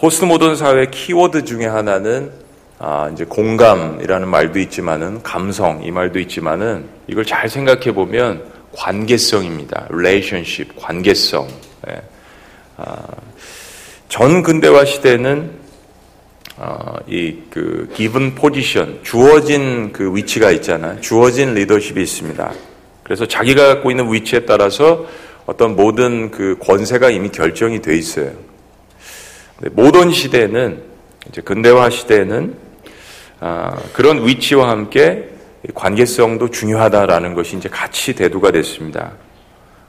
포스트 모던 사회 키워드 중에 하나는 아, 이제 공감이라는 말도 있지만은 감성 이 말도 있지만은 이걸 잘 생각해 보면 관계성입니다. relationship 관계성. 예. 아, 전 근대화 시대는 어, 이그 given 주어진 그 위치가 있잖아요. 주어진 리더십이 있습니다. 그래서 자기가 갖고 있는 위치에 따라서 어떤 모든 그 권세가 이미 결정이 돼 있어요. 모던 시대는 이제 근대화 시대는 아, 그런 위치와 함께 관계성도 중요하다라는 것이 이제 같이 대두가 됐습니다.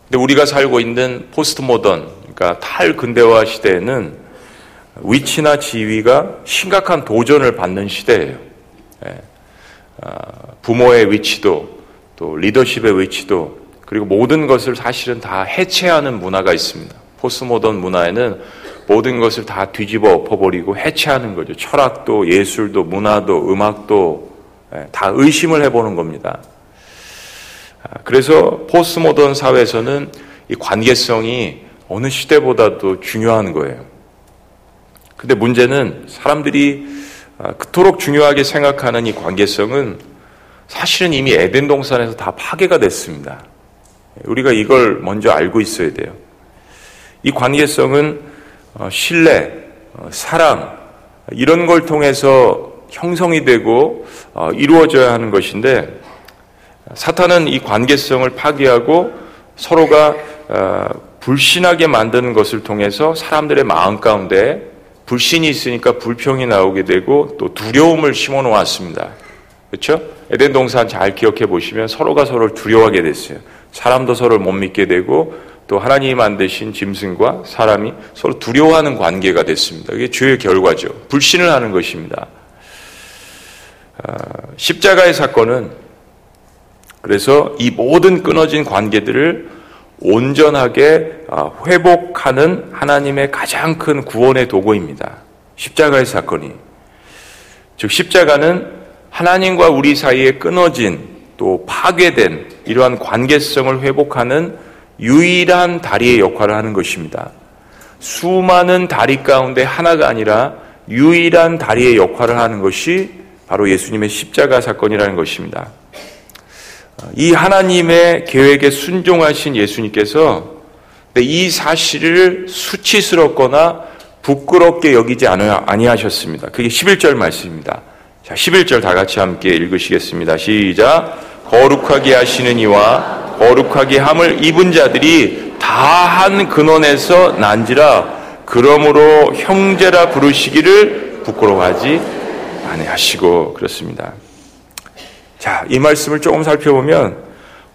근데 우리가 살고 있는 포스트 모던, 그러니까 탈근대화 시대에는 위치나 지위가 심각한 도전을 받는 시대예요. 예. 아, 부모의 위치도 또 리더십의 위치도 그리고 모든 것을 사실은 다 해체하는 문화가 있습니다. 포스트 모던 문화에는 모든 것을 다 뒤집어 엎어버리고 해체하는 거죠. 철학도 예술도 문화도 음악도 예, 다 의심을 해보는 겁니다. 아, 그래서 포스트 모던 사회에서는 이 관계성이 어느 시대보다도 중요한 거예요. 근데 문제는 사람들이 아, 그토록 중요하게 생각하는 이 관계성은 사실은 이미 에덴 동산에서 다 파괴가 됐습니다. 우리가 이걸 먼저 알고 있어야 돼요. 이 관계성은 어, 신뢰, 어, 사랑 이런 걸 통해서 형성이 되고 어, 이루어져야 하는 것인데 사탄은 이 관계성을 파괴하고 서로가 불신하게 만드는 것을 통해서 사람들의 마음 가운데 불신이 있으니까 불평이 나오게 되고 또 두려움을 심어 놓았습니다. 그렇죠? 에덴 동산 잘 기억해 보시면 서로가 서로를 두려워하게 됐어요. 사람도 서로를 못 믿게 되고 또 하나님이 만드신 짐승과 사람이 서로 두려워하는 관계가 됐습니다. 이게 죄의 결과죠. 불신을 하는 것입니다. 아, 십자가의 사건은 그래서 이 모든 끊어진 관계들을 온전하게 아, 회복하는 하나님의 가장 큰 구원의 도구입니다. 십자가의 사건이. 즉, 십자가는 하나님과 우리 사이에 끊어진 또 파괴된 이러한 관계성을 회복하는 유일한 다리의 역할을 하는 것입니다. 수많은 다리 가운데 하나가 아니라 유일한 다리의 역할을 하는 것이 바로 예수님의 십자가 사건이라는 것입니다. 이 하나님의 계획에 순종하신 예수님께서 이 사실을 수치스럽거나 부끄럽게 여기지 아니하셨습니다. 그게 11절 말씀입니다. 자, 11절 다 같이 함께 읽으시겠습니다. 시작. 거룩하게 하시는 이와 거룩하게 함을 입은 자들이 다 한 근원에서 난지라 그러므로 형제라 부르시기를 부끄러워하지 아니하시고 그렇습니다. 자, 이 말씀을 조금 살펴보면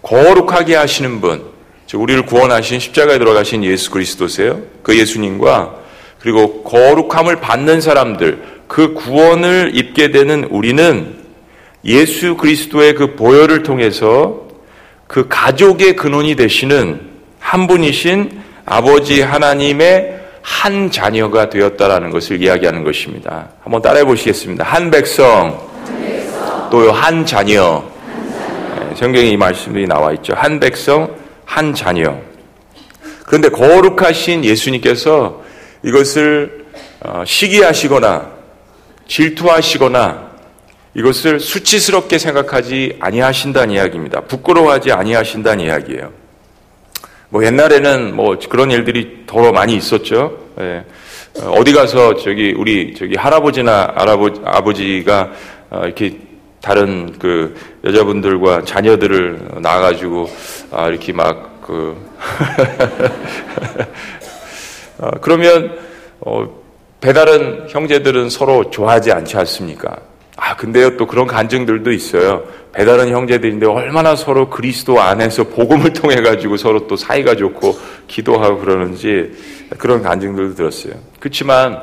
거룩하게 하시는 분, 즉 우리를 구원하신 십자가에 들어가신 예수 그리스도세요. 그 예수님과 그리고 거룩함을 받는 사람들, 그 구원을 입게 되는 우리는 예수 그리스도의 그 보혈을 통해서 그 가족의 근원이 되시는 한 분이신 아버지 하나님의 한 자녀가 되었다라는 것을 이야기하는 것입니다. 한번 따라해 보시겠습니다. 한 백성, 또한 자녀. 네, 성경에 이 말씀이 나와 있죠. 한 백성, 한 자녀. 그런데 거룩하신 예수님께서 이것을 어, 시기하시거나 질투하시거나 이것을 수치스럽게 생각하지 아니하신다는 이야기입니다. 부끄러워하지 아니하신다는 이야기예요. 뭐 옛날에는 뭐 그런 일들이 더 많이 있었죠. 예. 어디 가서 저기 우리 저기 할아버지나 할아버 아버지가 어, 이렇게 다른 그 여자분들과 자녀들을 낳아가지고 아, 이렇게 막그 어, 그러면 어, 배다른 형제들은 서로 좋아하지 않지 않습니까? 아, 근데요, 또 그런 간증들도 있어요. 배다른 형제들인데 얼마나 서로 그리스도 안에서 복음을 통해가지고 서로 또 사이가 좋고 기도하고 그러는지 그런 간증들도 들었어요. 그렇지만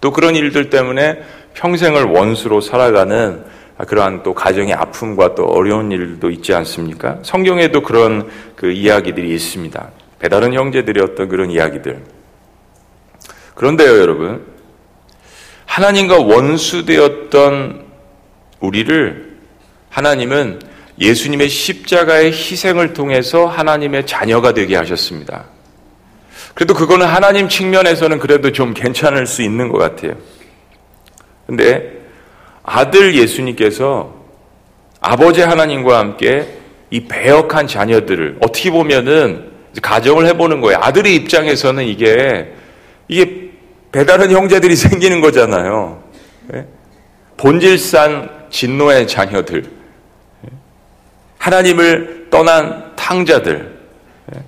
또 그런 일들 때문에 평생을 원수로 살아가는 그러한 또 가정의 아픔과 또 어려운 일도 있지 않습니까? 성경에도 그런 그 이야기들이 있습니다. 배다른 형제들의 어떤 그런 이야기들. 그런데요, 여러분. 하나님과 원수되었던 우리를 하나님은 예수님의 십자가의 희생을 통해서 하나님의 자녀가 되게 하셨습니다. 그래도 그거는 하나님 측면에서는 그래도 좀 괜찮을 수 있는 것 같아요. 근데 아들 예수님께서 아버지 하나님과 함께 이 배역한 자녀들을 어떻게 보면은 가정을 해보는 거예요. 아들의 입장에서는 이게 이게 배다른 형제들이 생기는 거잖아요. 예? 본질상 진노의 자녀들, 예? 하나님을 떠난 탕자들. 예?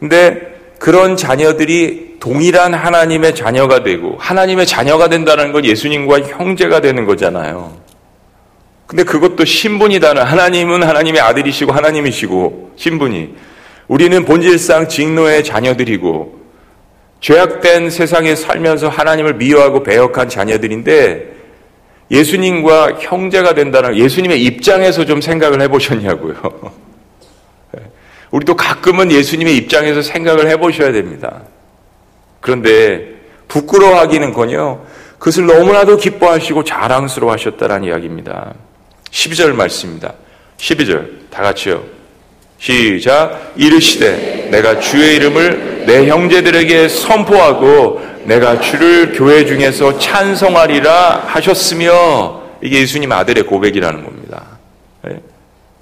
근데 그런 자녀들이 동일한 하나님의 자녀가 되고 하나님의 자녀가 된다는 건 예수님과 형제가 되는 거잖아요. 근데 그것도 신분이다는 하나님은 하나님의 아들이시고 하나님이시고 신분이 우리는 본질상 직노의 자녀들이고 죄악된 세상에 살면서 하나님을 미워하고 배역한 자녀들인데 예수님과 형제가 된다는 예수님의 입장에서 좀 생각을 해보셨냐고요. 우리도 가끔은 예수님의 입장에서 생각을 해보셔야 됩니다. 그런데 부끄러워하기는커녕 그것을 너무나도 기뻐하시고 자랑스러워 하셨다는 이야기입니다. 12절 말씀입니다. 12절 다 같이요. 시작 이르시되 내가 주의 이름을 내 형제들에게 선포하고 내가 주를 교회 중에서 찬송하리라 하셨으며 이게 예수님 아들의 고백이라는 겁니다. 네?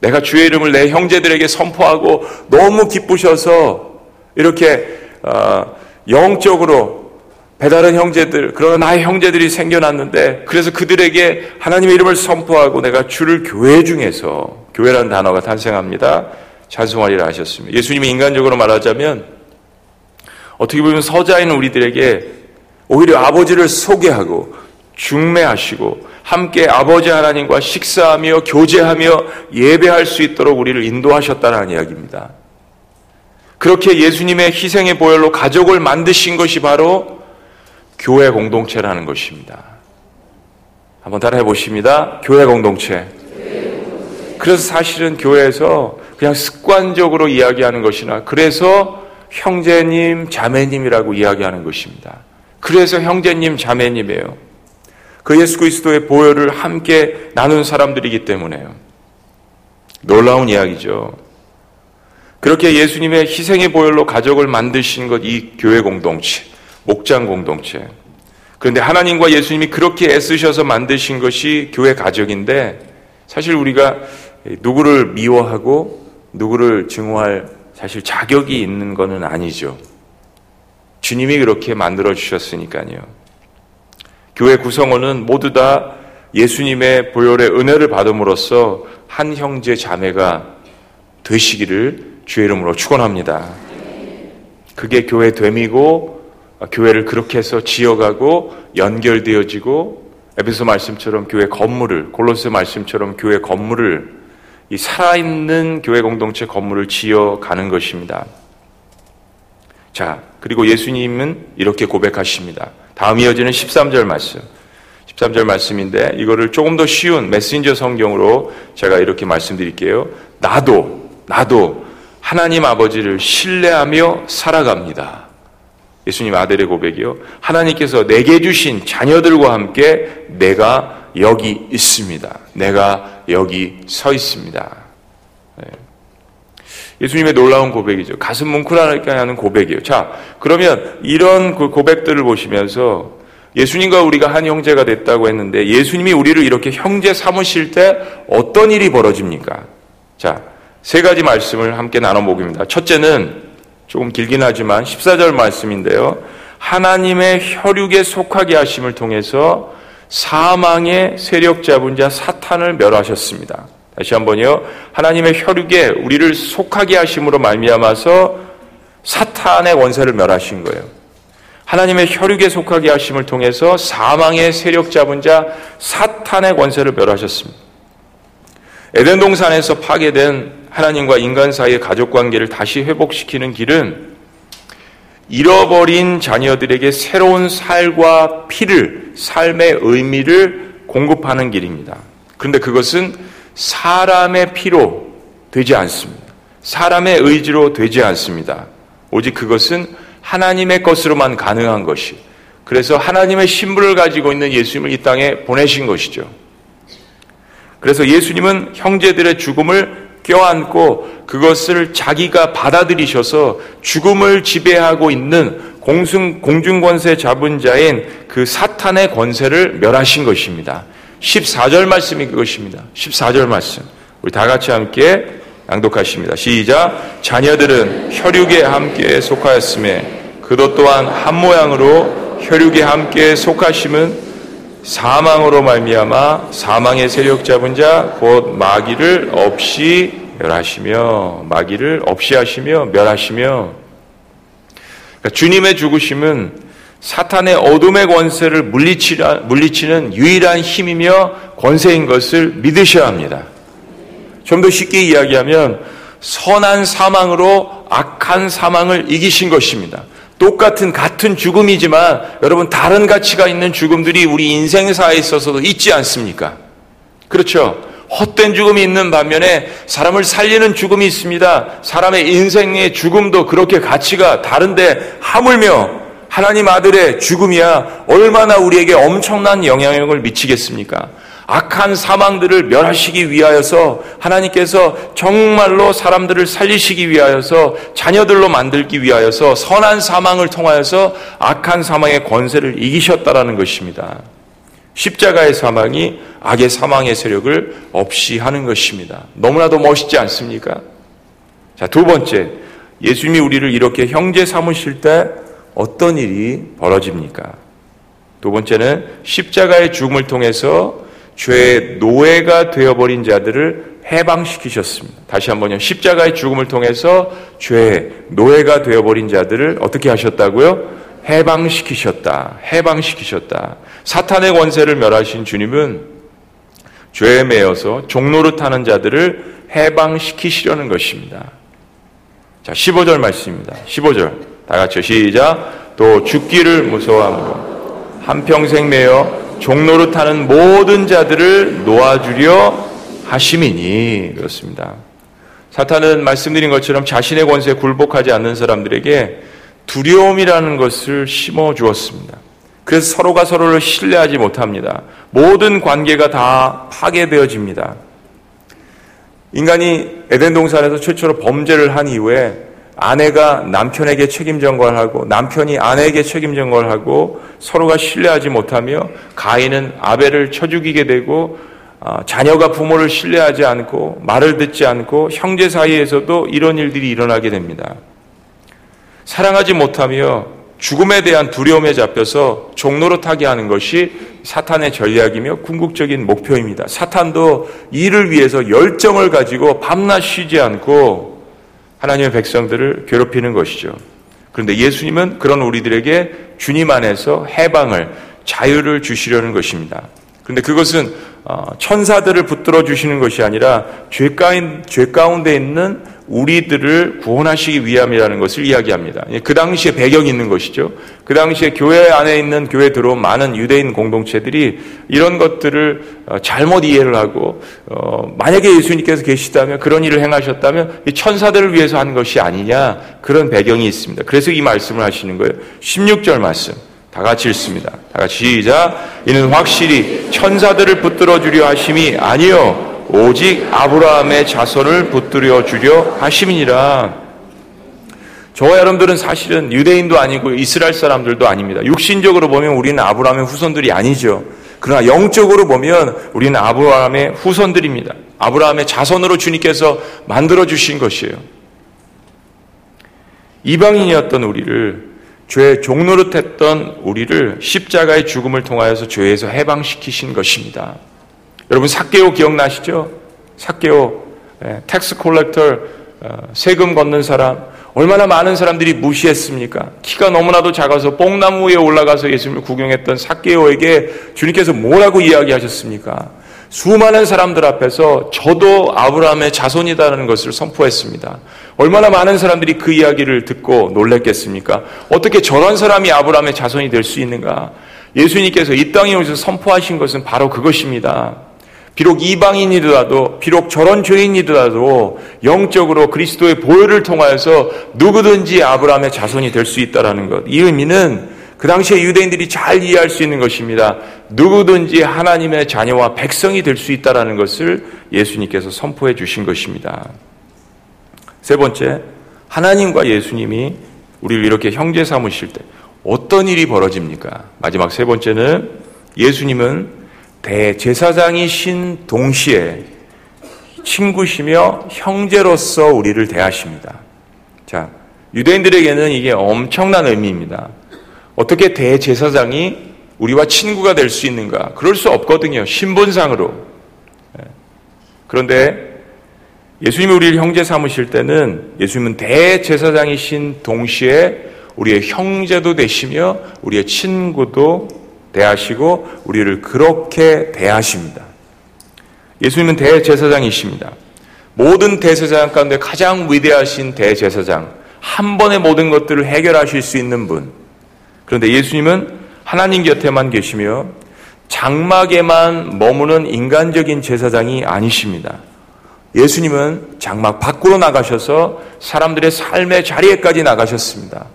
내가 주의 이름을 내 형제들에게 선포하고 너무 기쁘셔서 이렇게 어, 영적으로 배다른 형제들, 그러나 나의 형제들이 생겨났는데, 그래서 그들에게 하나님의 이름을 선포하고 내가 주를 교회 중에서, 교회라는 단어가 탄생합니다. 찬송하리라 하셨습니다. 예수님이 인간적으로 말하자면 어떻게 보면 서자인 우리들에게 오히려 아버지를 소개하고 중매하시고 함께 아버지 하나님과 식사하며 교제하며 예배할 수 있도록 우리를 인도하셨다는 이야기입니다. 그렇게 예수님의 희생의 보혈로 가족을 만드신 것이 바로 교회 공동체라는 것입니다. 한번 따라해 보십니다. 교회 공동체. 그래서 사실은 교회에서 그냥 습관적으로 이야기하는 것이나 그래서 형제님, 자매님이라고 이야기하는 것입니다. 그래서 형제님, 자매님이에요. 그 예수 그리스도의 보혈을 함께 나눈 사람들이기 때문에요. 놀라운 이야기죠. 그렇게 예수님의 희생의 보혈로 가족을 만드신 것 이 교회 공동체, 목장 공동체. 그런데 하나님과 예수님이 그렇게 애쓰셔서 만드신 것이 교회 가족인데 사실 우리가 누구를 미워하고 누구를 증오할 사실 자격이 있는 것은 아니죠. 주님이 그렇게 만들어 주셨으니까요. 교회 구성원은 모두 다 예수님의 보혈의 은혜를 받음으로써 한 형제 자매가 되시기를 주의 이름으로 축원합니다. 그게 교회 됨이고 교회를 그렇게 해서 지어가고 연결되어지고 에베소 말씀처럼 교회 건물을 골로새 말씀처럼 교회 건물을 이 살아있는 교회 공동체 건물을 지어 가는 것입니다. 자, 그리고 예수님은 이렇게 고백하십니다. 다음 이어지는 13절 말씀. 13절 말씀인데 이거를 조금 더 쉬운 메신저 성경으로 제가 이렇게 말씀드릴게요. 나도, 나도 하나님 아버지를 신뢰하며 살아갑니다. 예수님 아들의 고백이요. 하나님께서 내게 주신 자녀들과 함께 내가 여기 있습니다. 내가 여기 서 있습니다. 네. 예수님의 놀라운 고백이죠. 가슴 뭉클하게 하는 고백이에요. 자, 그러면 이런 그 고백들을 보시면서 예수님과 우리가 한 형제가 됐다고 했는데 예수님이 우리를 이렇게 형제 삼으실 때 어떤 일이 벌어집니까? 자, 세 가지 말씀을 함께 나눠보겠습니다. 첫째는 조금 길긴 하지만 14절 말씀인데요. 하나님의 혈육에 속하게 하심을 통해서 사망의 세력 잡은 자 사탄을 멸하셨습니다. 다시 한번요. 하나님의 혈육에 우리를 속하게 하심으로 말미암아서 사탄의 원세를 멸하신 거예요. 하나님의 혈육에 속하게 하심을 통해서 사망의 세력 잡은 자 사탄의 권세를 멸하셨습니다. 에덴 동산에서 파괴된 하나님과 인간 사이의 가족 관계를 다시 회복시키는 길은 잃어버린 자녀들에게 새로운 살과 피를, 삶의 의미를 공급하는 길입니다. 그런데 그것은 사람의 피로 되지 않습니다. 사람의 의지로 되지 않습니다. 오직 그것은 하나님의 것으로만 가능한 것이. 그래서 하나님의 신분을 가지고 있는 예수님을 이 땅에 보내신 것이죠. 그래서 예수님은 형제들의 죽음을 껴안고 그것을 자기가 받아들이셔서 죽음을 지배하고 있는 공승, 공중권세 잡은 자인 그 사탄의 권세를 멸하신 것입니다. 14절 말씀이 그것입니다. 14절 말씀. 우리 다 같이 함께 낭독하십니다. 시작. 자녀들은 혈육에 함께 속하였음에 그도 또한 한 모양으로 혈육에 함께 속하심은 사망으로 말미암아 사망의 세력 잡은 자 곧 마귀를 없이 멸하시며 마귀를 없이 하시며 멸하시며 그러니까 주님의 죽으심은 사탄의 어둠의 권세를 물리치는 유일한 힘이며 권세인 것을 믿으셔야 합니다. 좀 더 쉽게 이야기하면 선한 사망으로 악한 사망을 이기신 것입니다. 똑같은 같은 죽음이지만 여러분 다른 가치가 있는 죽음들이 우리 인생사에 있어서도 있지 않습니까? 그렇죠. 헛된 죽음이 있는 반면에 사람을 살리는 죽음이 있습니다. 사람의 인생의 죽음도 그렇게 가치가 다른데 하물며 하나님 아들의 죽음이야 얼마나 우리에게 엄청난 영향력을 미치겠습니까? 악한 사망들을 멸하시기 위하여서 하나님께서 정말로 사람들을 살리시기 위하여서 자녀들로 만들기 위하여서 선한 사망을 통하여서 악한 사망의 권세를 이기셨다라는 것입니다. 십자가의 사망이 악의 사망의 세력을 없이 하는 것입니다. 너무나도 멋있지 않습니까? 자, 두 번째. 예수님이 우리를 이렇게 형제 삼으실 때 어떤 일이 벌어집니까? 두 번째는 십자가의 죽음을 통해서 죄의 노예가 되어버린 자들을 해방시키셨습니다. 다시 한번요. 십자가의 죽음을 통해서 죄의 노예가 되어버린 자들을 어떻게 하셨다고요? 해방시키셨다. 해방시키셨다. 사탄의 권세를 멸하신 주님은 죄에 매여서 종로를 타는 자들을 해방시키시려는 것입니다. 자, 15절 말씀입니다. 15절. 다 같이 시작. 또 죽기를 무서워함으로 한평생 매여 종로를 타는 모든 자들을 놓아주려 하심이니 그렇습니다. 사탄은 말씀드린 것처럼 자신의 권세에 굴복하지 않는 사람들에게 두려움이라는 것을 심어 주었습니다. 그래서 서로가 서로를 신뢰하지 못합니다. 모든 관계가 다 파괴되어집니다. 인간이 에덴 동산에서 최초로 범죄를 한 이후에 아내가 남편에게 책임 전가하고 남편이 아내에게 책임 전가하고 서로가 신뢰하지 못하며 가인은 아벨을 쳐 죽이게 되고 아, 자녀가 부모를 신뢰하지 않고 말을 듣지 않고 형제 사이에서도 이런 일들이 일어나게 됩니다. 사랑하지 못하며 죽음에 대한 두려움에 잡혀서 종로로 타게 하는 것이 사탄의 전략이며 궁극적인 목표입니다. 사탄도 이를 위해서 열정을 가지고 밤낮 쉬지 않고 하나님의 백성들을 괴롭히는 것이죠. 그런데 예수님은 그런 우리들에게 주님 안에서 해방을, 자유를 주시려는 것입니다. 그런데 그것은 어, 천사들을 붙들어 주시는 것이 아니라 죄 가운데 있는 우리들을 구원하시기 위함이라는 것을 이야기합니다. 예, 그 당시에 배경이 있는 것이죠. 그 당시에 교회 안에 있는 교회 들어온 많은 유대인 공동체들이 이런 것들을 어, 잘못 이해를 하고 어, 만약에 예수님께서 계시다면 그런 일을 행하셨다면 천사들을 위해서 한 것이 아니냐 그런 배경이 있습니다. 그래서 이 말씀을 하시는 거예요. 16절 말씀. 다 같이 읽습니다. 다 같이 시작. 이는 확실히 천사들을 붙들어 주려 하심이 아니요 오직 아브라함의 자손을 붙들여 주려 하심이니라. 저와 여러분들은 사실은 유대인도 아니고 이스라엘 사람들도 아닙니다. 육신적으로 보면 우리는 아브라함의 후손들이 아니죠. 그러나 영적으로 보면 우리는 아브라함의 후손들입니다. 아브라함의 자손으로 주님께서 만들어 주신 것이에요. 이방인이었던 우리를 죄 종노릇했던 우리를 십자가의 죽음을 통하여서 죄에서 해방시키신 것입니다. 여러분 사개오 기억나시죠? 삭개오 예, tax collector 어, 세금 걷는 사람 얼마나 많은 사람들이 무시했습니까? 키가 너무나도 작아서 뽕나무 위에 올라가서 예수님을 구경했던 삭개오에게 주님께서 뭐라고 이야기하셨습니까? 수많은 사람들 앞에서 저도 아브라함의 자손이다라는 것을 선포했습니다. 얼마나 많은 사람들이 그 이야기를 듣고 놀랬겠습니까? 어떻게 저런 사람이 아브라함의 자손이 될 수 있는가? 예수님께서 이 땅에 오셔서 선포하신 것은 바로 그것입니다. 비록 이방인이더라도, 비록 저런 죄인이더라도 영적으로 그리스도의 보혈을 통하여서 누구든지 아브라함의 자손이 될 수 있다라는 것. 이 의미는 그 당시에 유대인들이 잘 이해할 수 있는 것입니다. 누구든지 하나님의 자녀와 백성이 될 수 있다라는 것을 예수님께서 선포해 주신 것입니다. 세 번째, 하나님과 예수님이 우리를 이렇게 형제 삼으실 때 어떤 일이 벌어집니까? 마지막 세 번째는 예수님은 대제사장이신 동시에 친구시며 형제로서 우리를 대하십니다. 자, 유대인들에게는 이게 엄청난 의미입니다. 어떻게 대제사장이 우리와 친구가 될 수 있는가? 그럴 수 없거든요. 신분상으로. 예. 그런데 예수님이 우리를 형제 삼으실 때는 예수님은 대제사장이신 동시에 우리의 형제도 되시며 우리의 친구도 대하시고 우리를 그렇게 대하십니다. 예수님은 대제사장이십니다. 모든 대제사장 가운데 가장 위대하신 대제사장, 한 번에 모든 것들을 해결하실 수 있는 분. 그런데 예수님은 하나님 곁에만 계시며 장막에만 머무는 인간적인 제사장이 아니십니다. 예수님은 장막 밖으로 나가셔서 사람들의 삶의 자리에까지 나가셨습니다.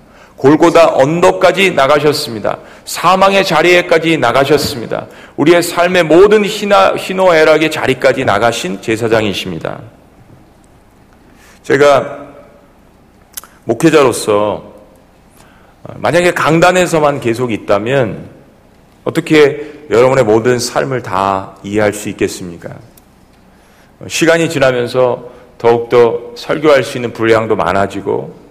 골고다 언덕까지 나가셨습니다. 사망의 자리에까지 나가셨습니다. 우리의 삶의 모든 희노애락의 자리까지 나가신 제사장이십니다. 제가 목회자로서 만약에 강단에서만 계속 있다면 어떻게 여러분의 모든 삶을 다 이해할 수 있겠습니까? 시간이 지나면서 더욱더 설교할 수 있는 분량도 많아지고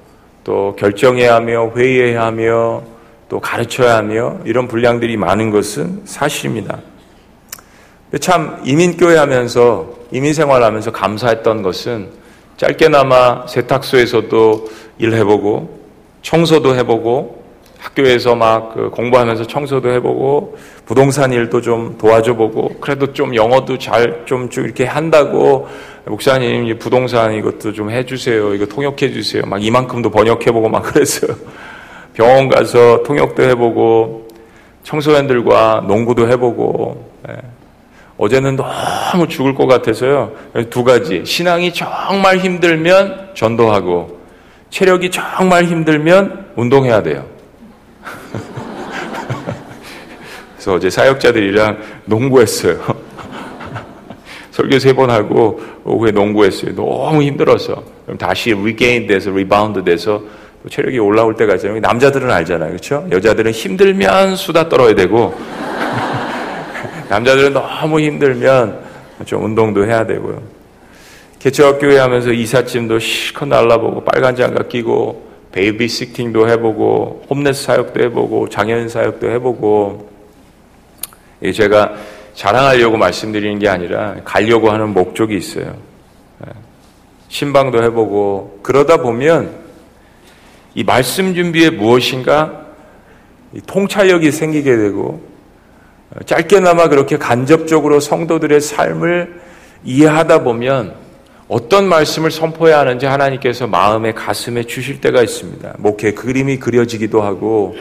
또 결정해야 하며 회의해야 하며 또 가르쳐야 하며 이런 분량들이 많은 것은 사실입니다. 참 이민교회 하면서 이민 생활 하면서 감사했던 것은 짧게나마 세탁소에서도 일해보고 청소도 해보고 학교에서 막 그 공부하면서 청소도 해보고 부동산 일도 좀 도와줘 보고 그래도 좀 영어도 잘좀 이렇게 한다고 목사님 부동산 이것도 좀 해주세요 이거 통역해 주세요 막 이만큼도 번역해보고 막 그랬어요 병원 가서 통역도 해보고 청소년들과 농구도 해보고 예. 어제는 너무 죽을 것 같아서요 두 가지 신앙이 정말 힘들면 전도하고 체력이 정말 힘들면 운동해야 돼요. 그래서 어제 사역자들이랑 농구했어요. 설교 세 번 하고 오후에 농구했어요. 너무 힘들어서. 그럼 다시 regain 돼서 리바운드 돼서 체력이 올라올 때가 있잖아요. 남자들은 알잖아요. 그렇죠? 여자들은 힘들면 수다 떨어야 되고 남자들은 너무 힘들면 좀 운동도 해야 되고요. 개척교회 하면서 이삿짐도 실컷 날라보고 빨간 장갑 끼고 babysitting도 해보고 homeless 사역도 해보고 장애인 사역도 해보고 제가 자랑하려고 말씀드리는 게 아니라 가려고 하는 목적이 있어요. 예. 신방도 해보고 그러다 보면 이 말씀 준비에 무엇인가 통찰력이 생기게 되고 짧게나마 그렇게 간접적으로 성도들의 삶을 이해하다 보면 어떤 말씀을 선포해야 하는지 하나님께서 마음에 가슴에 주실 때가 있습니다. 목회 그림이 그려지기도 하고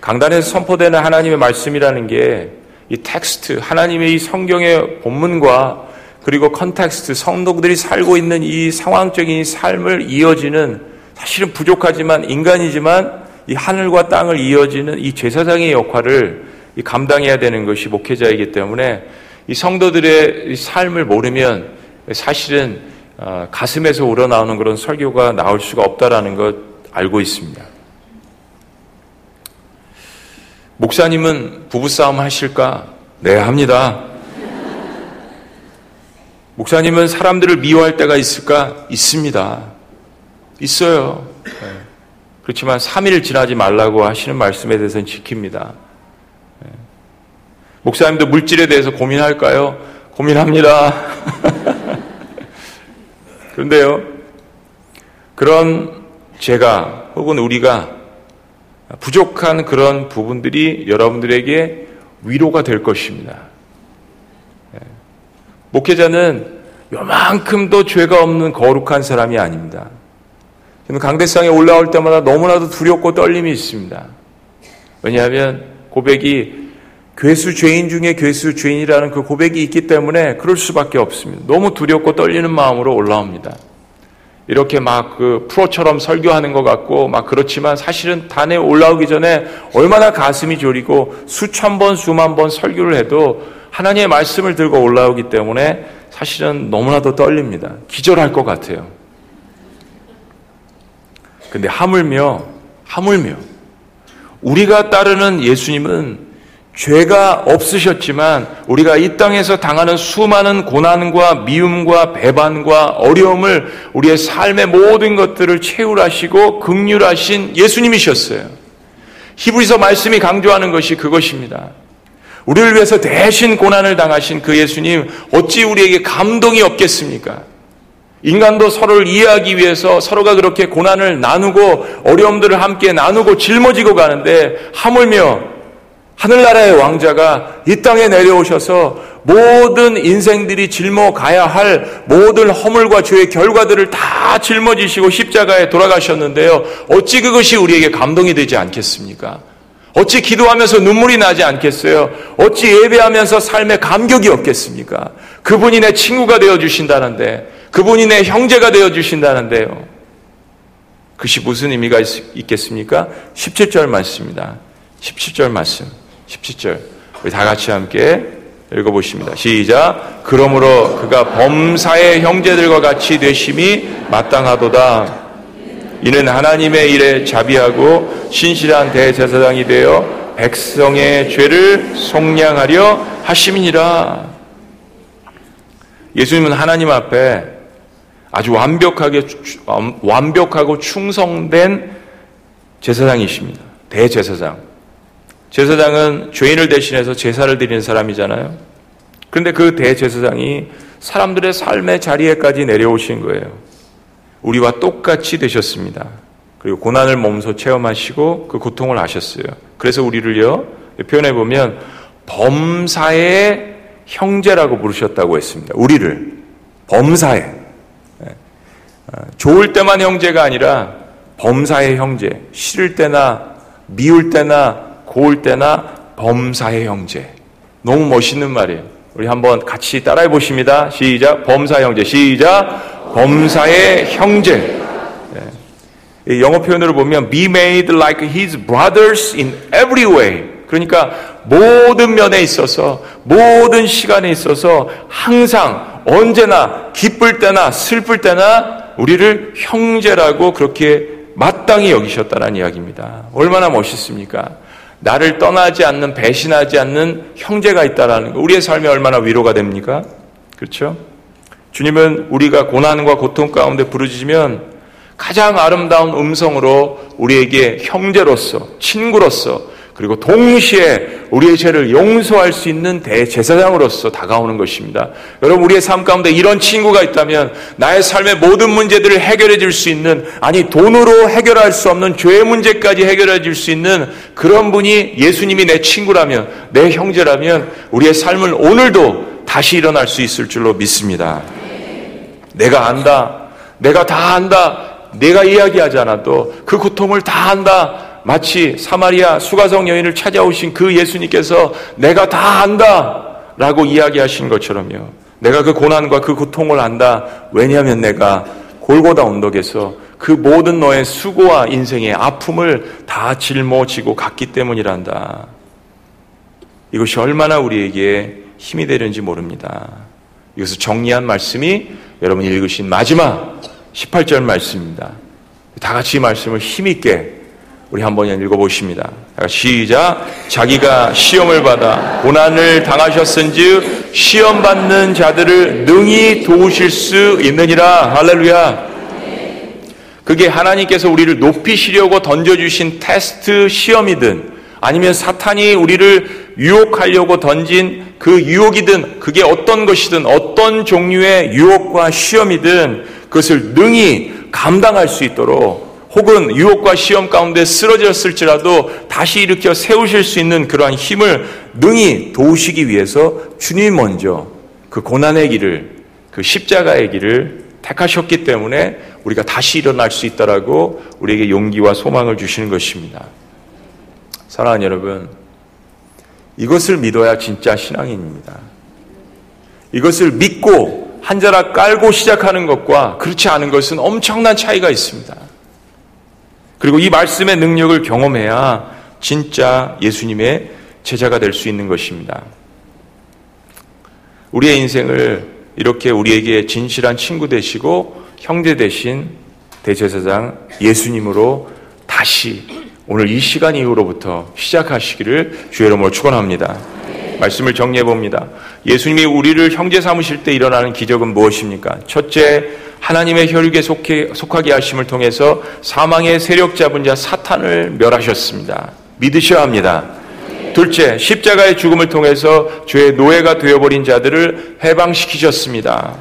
강단에서 선포되는 하나님의 말씀이라는 게 이 텍스트 하나님의 이 성경의 본문과 그리고 context 성도들이 살고 있는 이 상황적인 삶을 이어지는 사실은 부족하지만 인간이지만 이 하늘과 땅을 이어지는 이 제사장의 역할을 감당해야 되는 것이 목회자이기 때문에 이 성도들의 삶을 모르면 사실은 어, 가슴에서 우러나오는 그런 설교가 나올 수가 없다라는 것 알고 있습니다. 목사님은 부부싸움 하실까? 네, 합니다. 목사님은 사람들을 미워할 때가 있을까? 있습니다. 있어요. 네. 그렇지만 3일 지나지 말라고 하시는 말씀에 대해서는 지킵니다. 네. 목사님도 물질에 대해서 고민할까요? 고민합니다. 그런데요, 그런 제가 혹은 우리가 부족한 그런 부분들이 여러분들에게 위로가 될 것입니다. 예. 목회자는 요만큼도 죄가 없는 거룩한 사람이 아닙니다. 저는 강대상에 올라올 때마다 너무나도 두렵고 떨림이 있습니다. 왜냐하면 고백이 괴수 죄인 중에 괴수 죄인이라는 그 고백이 있기 때문에 그럴 수밖에 없습니다. 너무 두렵고 떨리는 마음으로 올라옵니다. 이렇게 막 그 프로처럼 설교하는 것 같고 막 그렇지만 사실은 단에 올라오기 전에 얼마나 가슴이 졸이고 수천 번, 수만 번 설교를 해도 하나님의 말씀을 들고 올라오기 때문에 사실은 너무나도 떨립니다. 기절할 것 같아요. 근데 하물며, 하물며, 우리가 따르는 예수님은 죄가 없으셨지만 우리가 이 땅에서 당하는 수많은 고난과 미움과 배반과 어려움을 우리의 삶의 모든 것들을 채울하시고 극률하신 예수님이셨어요. 히브리서 말씀이 강조하는 것이 그것입니다. 우리를 위해서 대신 고난을 당하신 그 예수님 어찌 우리에게 감동이 없겠습니까? 인간도 서로를 이해하기 위해서 서로가 그렇게 고난을 나누고 어려움들을 함께 나누고 짊어지고 가는데 하물며 하늘나라의 왕자가 이 땅에 내려오셔서 모든 인생들이 짊어가야 할 모든 허물과 죄의 결과들을 다 짊어지시고 십자가에 돌아가셨는데요. 어찌 그것이 우리에게 감동이 되지 않겠습니까? 어찌 기도하면서 눈물이 나지 않겠어요? 어찌 예배하면서 삶에 감격이 없겠습니까? 그분이 내 친구가 되어 주신다는데, 그분이 내 형제가 되어 주신다는데요. 그것이 무슨 의미가 있, 겠습니까 17절 말씀입니다. 17절 말씀. 17절. 우리 다 같이 함께 읽어보십니다. 시작. 그러므로 그가 범사의 형제들과 같이 되심이 마땅하도다. 이는 하나님의 일에 자비하고 신실한 대제사장이 되어 백성의 죄를 속량하려 하심이니라. 예수님은 하나님 앞에 아주 완벽하게 완벽하고 충성된 제사장이십니다. 대제사장. 제사장은 죄인을 대신해서 제사를 드리는 사람이잖아요. 그런데 그 대제사장이 사람들의 삶의 자리에까지 내려오신 거예요. 우리와 똑같이 되셨습니다. 그리고 고난을 몸소 체험하시고 그 고통을 아셨어요. 그래서 우리를요, 표현해 보면 범사의 형제라고 부르셨다고 했습니다. 우리를. 범사의. 예. 어, 좋을 때만 형제가 아니라 범사의 형제. 싫을 때나 미울 때나 고울 때나 범사의 형제. 너무 멋있는 말이에요. 우리 한번 같이 따라해 보십니다. 시작. 범사 형제. 시작. 범사의 형제. 네. 영어 표현으로 보면 be made like his brothers in every way. 그러니까 모든 면에 있어서 모든 시간에 있어서 항상 언제나 기쁠 때나 슬플 때나 우리를 형제라고 그렇게 마땅히 여기셨다는 이야기입니다. 얼마나 멋있습니까? 나를 떠나지 않는 배신하지 않는 형제가 있다라는 거. 우리의 삶이 얼마나 위로가 됩니까? 그렇죠? 주님은 우리가 고난과 고통 가운데 부르짖으면 가장 아름다운 음성으로 우리에게 형제로서 친구로서 그리고 동시에 우리의 죄를 용서할 수 있는 대제사장으로서 다가오는 것입니다. 여러분 우리의 삶 가운데 이런 친구가 있다면 나의 삶의 모든 문제들을 해결해 줄 수 있는 아니 돈으로 해결할 수 없는 죄의 문제까지 해결해 줄 수 있는 그런 분이 예수님이 내 친구라면 내 형제라면 우리의 삶을 오늘도 다시 일어날 수 있을 줄로 믿습니다. 내가 안다. 내가 다 안다. 내가 이야기하지 않아도 그 고통을 다 안다. 마치 사마리아 수가성 여인을 찾아오신 그 예수님께서 내가 다 안다 라고 이야기하신 것처럼요. 내가 그 고난과 그 고통을 안다. 왜냐하면 내가 골고다 언덕에서 그 모든 너의 수고와 인생의 아픔을 다 짊어지고 갔기 때문이란다. 이것이 얼마나 우리에게 힘이 되는지 모릅니다. 이것을 정리한 말씀이 여러분 읽으신 마지막 18절 말씀입니다. 다 같이 이 말씀을 힘있게 우리 한번 읽어보십니다. 시작. 자기가 시험을 받아 고난을 당하셨은즉 시험 받는 자들을 능히 도우실 수 있느니라. 할렐루야. 그게 하나님께서 우리를 높이시려고 던져주신 테스트 시험이든 아니면 사탄이 우리를 유혹하려고 던진 그 유혹이든 그게 어떤 것이든 어떤 종류의 유혹과 시험이든 그것을 능히 감당할 수 있도록 혹은 유혹과 시험 가운데 쓰러졌을지라도 다시 일으켜 세우실 수 있는 그러한 힘을 능히 도우시기 위해서 주님 먼저 그 고난의 길을 그 십자가의 길을 택하셨기 때문에 우리가 다시 일어날 수 있다라고 우리에게 용기와 소망을 주시는 것입니다. 사랑하는 여러분, 이것을 믿어야 진짜 신앙인입니다. 이것을 믿고 한 자락 깔고 시작하는 것과 그렇지 않은 것은 엄청난 차이가 있습니다. 그리고 이 말씀의 능력을 경험해야 진짜 예수님의 제자가 될 수 있는 것입니다. 우리의 인생을 이렇게 우리에게 진실한 친구 되시고 형제 되신 대제사장 예수님으로 다시 오늘 이 시간 이후로부터 시작하시기를 주의 이름으로 축원합니다. 말씀을 정리해 봅니다. 예수님이 우리를 형제 삼으실 때 일어나는 기적은 무엇입니까? 첫째, 하나님의 혈육에 속해, 속하게 하심을 통해서 사망의 세력 잡은 자 사탄을 멸하셨습니다. 믿으셔야 합니다. 둘째, 십자가의 죽음을 통해서 죄의 노예가 되어버린 자들을 해방시키셨습니다.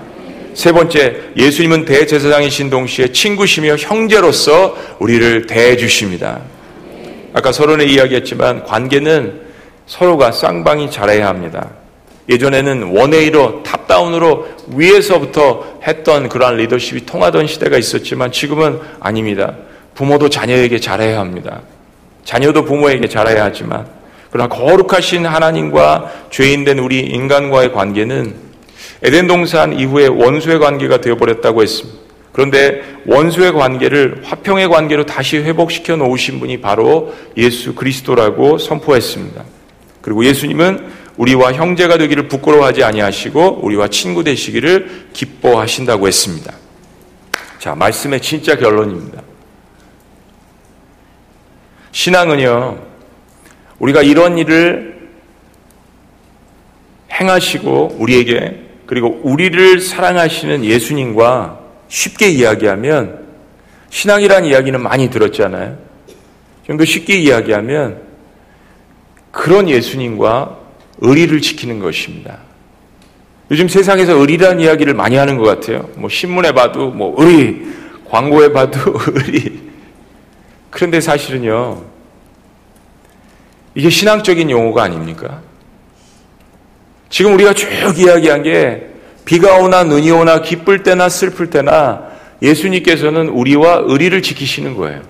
세 번째, 예수님은 대제사장이신 동시에 친구시며 형제로서 우리를 대해주십니다. 아까 서론에 이야기했지만 관계는 서로가 쌍방이 잘해야 합니다. 예전에는 원웨이로 탑다운으로 위에서부터 했던 그러한 리더십이 통하던 시대가 있었지만 지금은 아닙니다. 부모도 자녀에게 잘해야 합니다. 자녀도 부모에게 잘해야 하지만 그러나 거룩하신 하나님과 죄인된 우리 인간과의 관계는 에덴 동산 이후에 원수의 관계가 되어버렸다고 했습니다. 그런데 원수의 관계를 화평의 관계로 다시 회복시켜 놓으신 분이 바로 예수 그리스도라고 선포했습니다. 그리고 예수님은 우리와 형제가 되기를 부끄러워하지 아니하시고 우리와 친구 되시기를 기뻐하신다고 했습니다. 자, 말씀의 진짜 결론입니다. 신앙은요, 우리가 이런 일을 행하시고 우리에게 그리고 우리를 사랑하시는 예수님과 쉽게 이야기하면 신앙이란 이야기는 많이 들었잖아요. 좀 더 쉽게 이야기하면 그런 예수님과 의리를 지키는 것입니다. 요즘 세상에서 의리라는 이야기를 많이 하는 것 같아요. 뭐 신문에 봐도 뭐 의리, 광고에 봐도 의리. 그런데 사실은요, 이게 신앙적인 용어가 아닙니까? 지금 우리가 쭉 이야기한 게 비가 오나 눈이 오나 기쁠 때나 슬플 때나 예수님께서는 우리와 의리를 지키시는 거예요.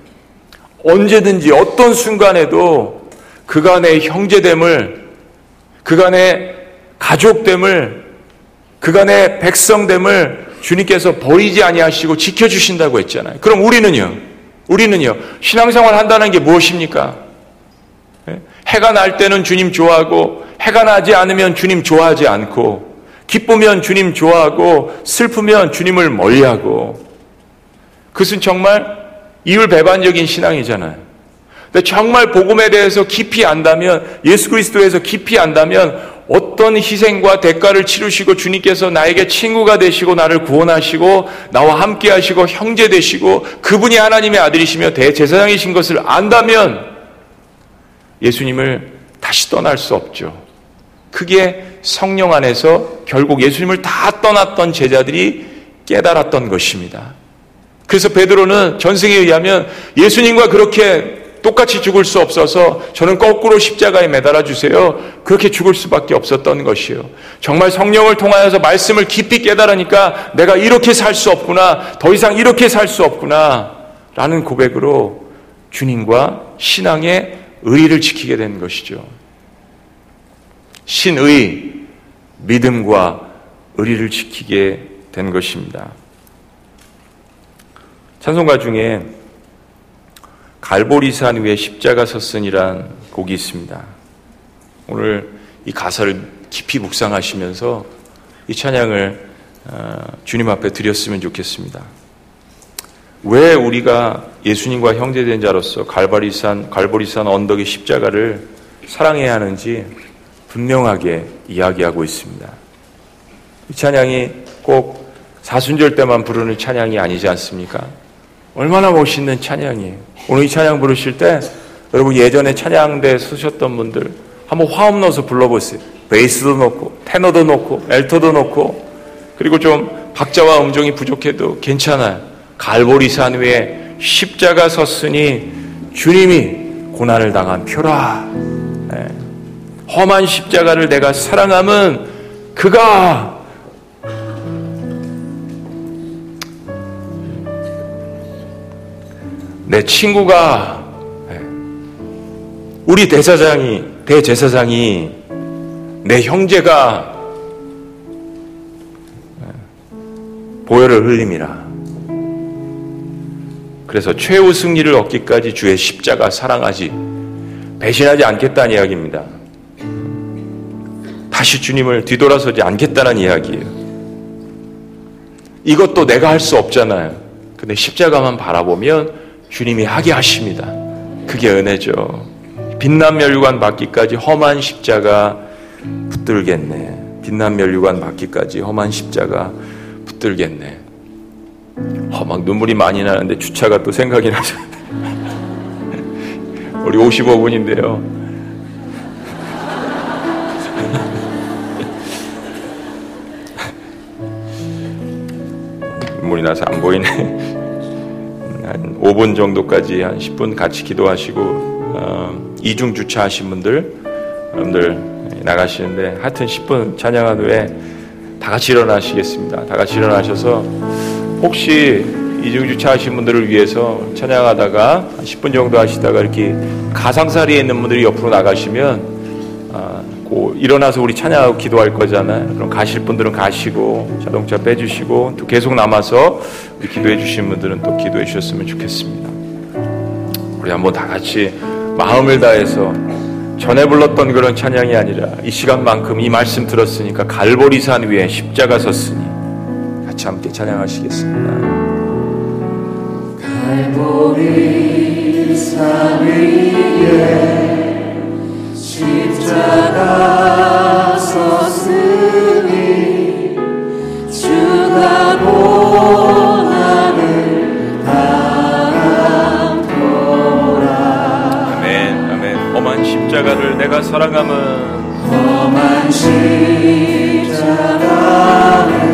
언제든지 어떤 순간에도 그간의 형제됨을, 그간의 가족됨을, 그간의 백성됨을 주님께서 버리지 아니하시고 지켜주신다고 했잖아요. 그럼 우리는요? 우리는요? 신앙생활 한다는 게 무엇입니까? 해가 날 때는 주님 좋아하고 해가 나지 않으면 주님 좋아하지 않고 기쁘면 주님 좋아하고 슬프면 주님을 멀리하고 그것은 정말 이율배반적인 신앙이잖아요. 정말 복음에 대해서 깊이 안다면 예수 그리스도에서 깊이 안다면 어떤 희생과 대가를 치르시고 주님께서 나에게 친구가 되시고 나를 구원하시고 나와 함께 하시고 형제 되시고 그분이 하나님의 아들이시며 대제사장이신 것을 안다면 예수님을 다시 떠날 수 없죠. 그게 성령 안에서 결국 예수님을 다 떠났던 제자들이 깨달았던 것입니다. 그래서 베드로는 전승에 의하면 예수님과 그렇게 똑같이 죽을 수 없어서 저는 거꾸로 십자가에 매달아 주세요. 그렇게 죽을 수밖에 없었던 것이요. 정말 성령을 통하여서 말씀을 깊이 깨달으니까 내가 이렇게 살 수 없구나. 더 이상 이렇게 살 수 없구나. 라는 고백으로 주님과 신앙의 의를 지키게 된 것이죠. 신의, 믿음과 의리를 지키게 된 것입니다. 찬송가 중에 갈보리산 위에 십자가 섰으니란 곡이 있습니다. 오늘 이 가사를 깊이 묵상하시면서 이 찬양을 어, 주님 앞에 드렸으면 좋겠습니다. 왜 우리가 예수님과 형제된 자로서 갈바리산, 갈보리산 언덕의 십자가를 사랑해야 하는지 분명하게 이야기하고 있습니다. 이 찬양이 꼭 사순절 때만 부르는 찬양이 아니지 않습니까? 얼마나 멋있는 찬양이에요. 오늘 이 찬양 부르실 때 여러분 예전에 찬양대 쓰셨던 분들 한번 화음 넣어서 불러보세요. 베이스도 넣고 테너도 넣고 엘터도 넣고 그리고 좀 박자와 음정이 부족해도 괜찮아요. 갈보리산 위에 십자가 섰으니 주님이 고난을 당한 표라. 네. 험한 십자가를 내가 사랑함은 그가 내 친구가 네. 우리 대사장이 대제사장이 내 형제가 네. 보혈을 흘림이라. 그래서 최후 승리를 얻기까지 주의 십자가 사랑하지 배신하지 않겠다는 이야기입니다. 다시 주님을 뒤돌아서지 않겠다는 이야기예요. 이것도 내가 할 수 없잖아요. 근데 십자가만 바라보면 주님이 하게 하십니다. 그게 은혜죠. 빛난 멸류관 받기까지 험한 십자가 붙들겠네. 빛난 멸류관 받기까지 험한 십자가 붙들겠네. 어, 막 눈물이 많이 나는데 주차가 또 생각이 나죠. 우리 55분인데요. 눈물이 나서 안 보이네. 한 5분 정도까지 한 10분 같이 기도하시고 어, 이중 주차하신 분들 여러분들 나가시는데 하여튼 10분 찬양한 후에 다 같이 일어나시겠습니다. 다 같이 일어나셔서 혹시 이중 주차하신 분들을 위해서 찬양하다가 10분 정도 하시다가 이렇게 가상사리에 있는 분들이 옆으로 나가시면 아, 고 일어나서 우리 찬양하고 기도할 거잖아요. 그럼 가실 분들은 가시고 자동차 빼주시고 또 계속 남아서 기도해 주신 분들은 또 기도해 주셨으면 좋겠습니다. 우리 한번 다 같이 마음을 다해서 전에 불렀던 그런 찬양이 아니라 이 시간만큼 이 말씀 들었으니까 갈보리산 위에 십자가 섰으니 같이 함께 찬양하시겠습니다. 갈보리산 위에 십자가 내가 사랑함은 험한 십자가를 내가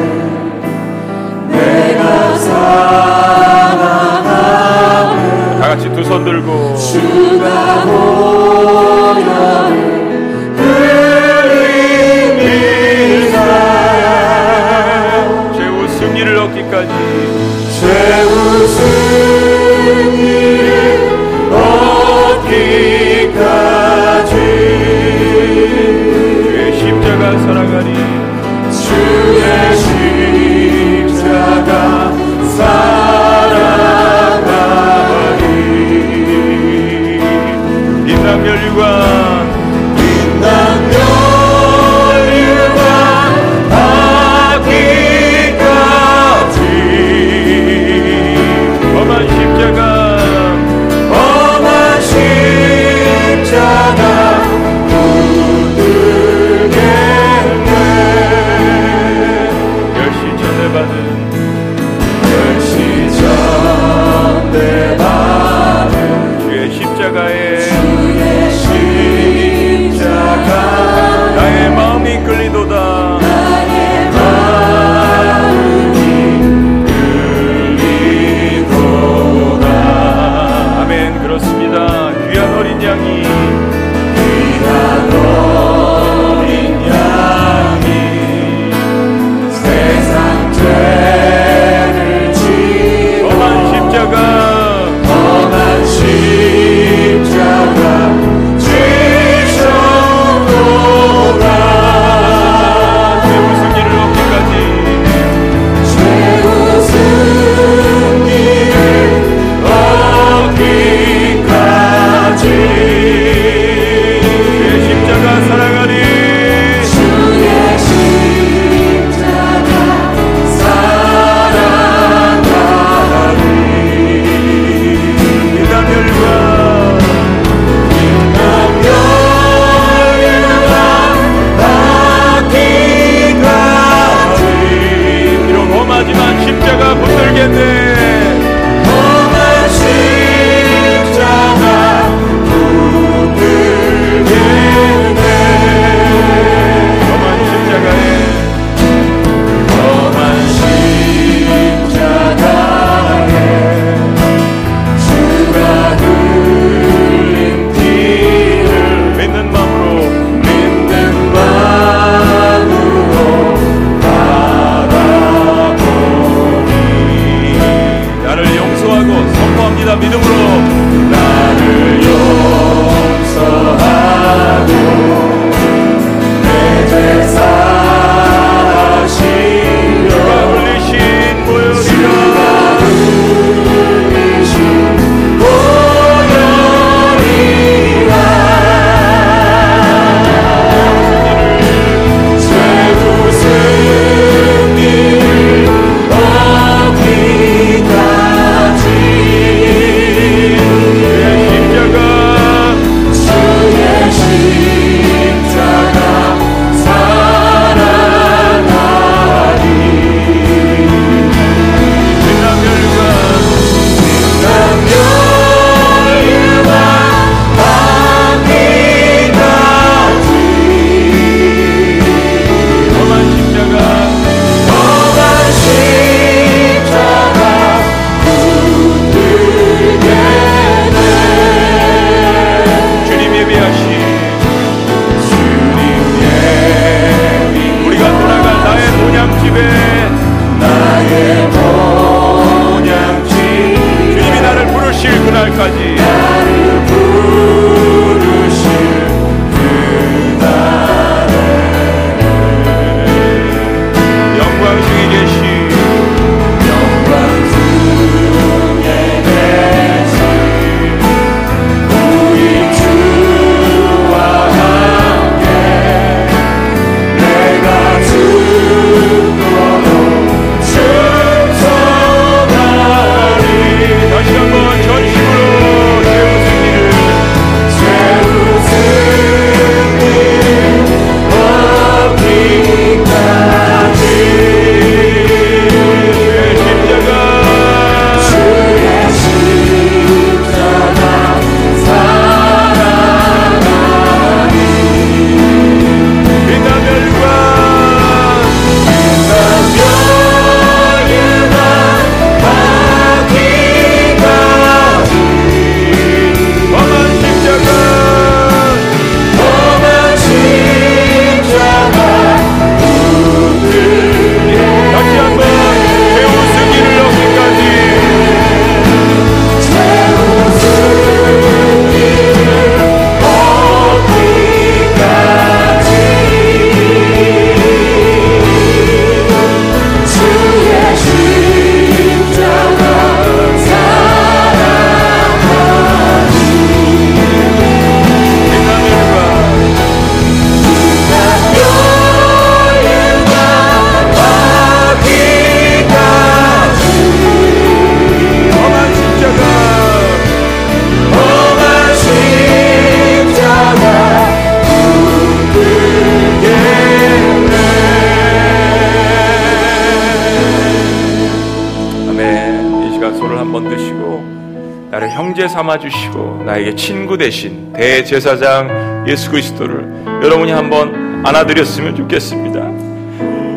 삼아 주시고 나에게 친구 대신 대제사장 예수 그리스도를 여러분이 한번 안아드렸으면 좋겠습니다.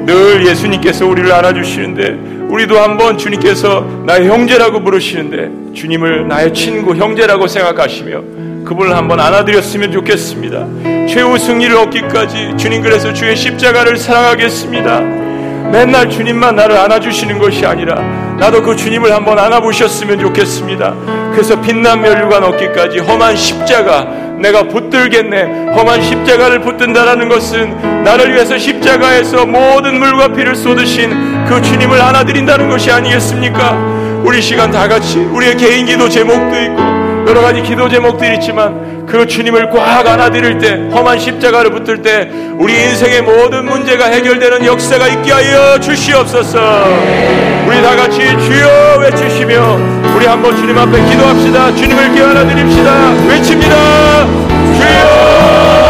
늘 예수님께서 우리를 안아주시는데 우리도 한번 주님께서 나의 형제라고 부르시는데 주님을 나의 친구 형제라고 생각하시며 그분을 한번 안아드렸으면 좋겠습니다. 최후 승리를 얻기까지 주님 그래서 주의 십자가를 사랑하겠습니다. 맨날 주님만 나를 안아주시는 것이 아니라 나도 그 주님을 한번 안아보셨으면 좋겠습니다. 그래서 빛난 멸류관 얻기까지 험한 십자가 내가 붙들겠네. 험한 십자가를 붙든다라는 것은 나를 위해서 십자가에서 모든 물과 피를 쏟으신 그 주님을 안아드린다는 것이 아니겠습니까? 우리 시간 다 같이 우리의 개인 기도 제목도 있고 여러 가지 기도 제목들이 있지만 그 주님을 꽉 안아드릴 때 험한 십자가를 붙들 때 우리 인생의 모든 문제가 해결되는 역사가 있게 하여 주시옵소서. 우리 다 같이 주여 외치시며 우리 한번 주님 앞에 기도합시다. 주님을 깨어나 드립시다. 외칩니다. 주여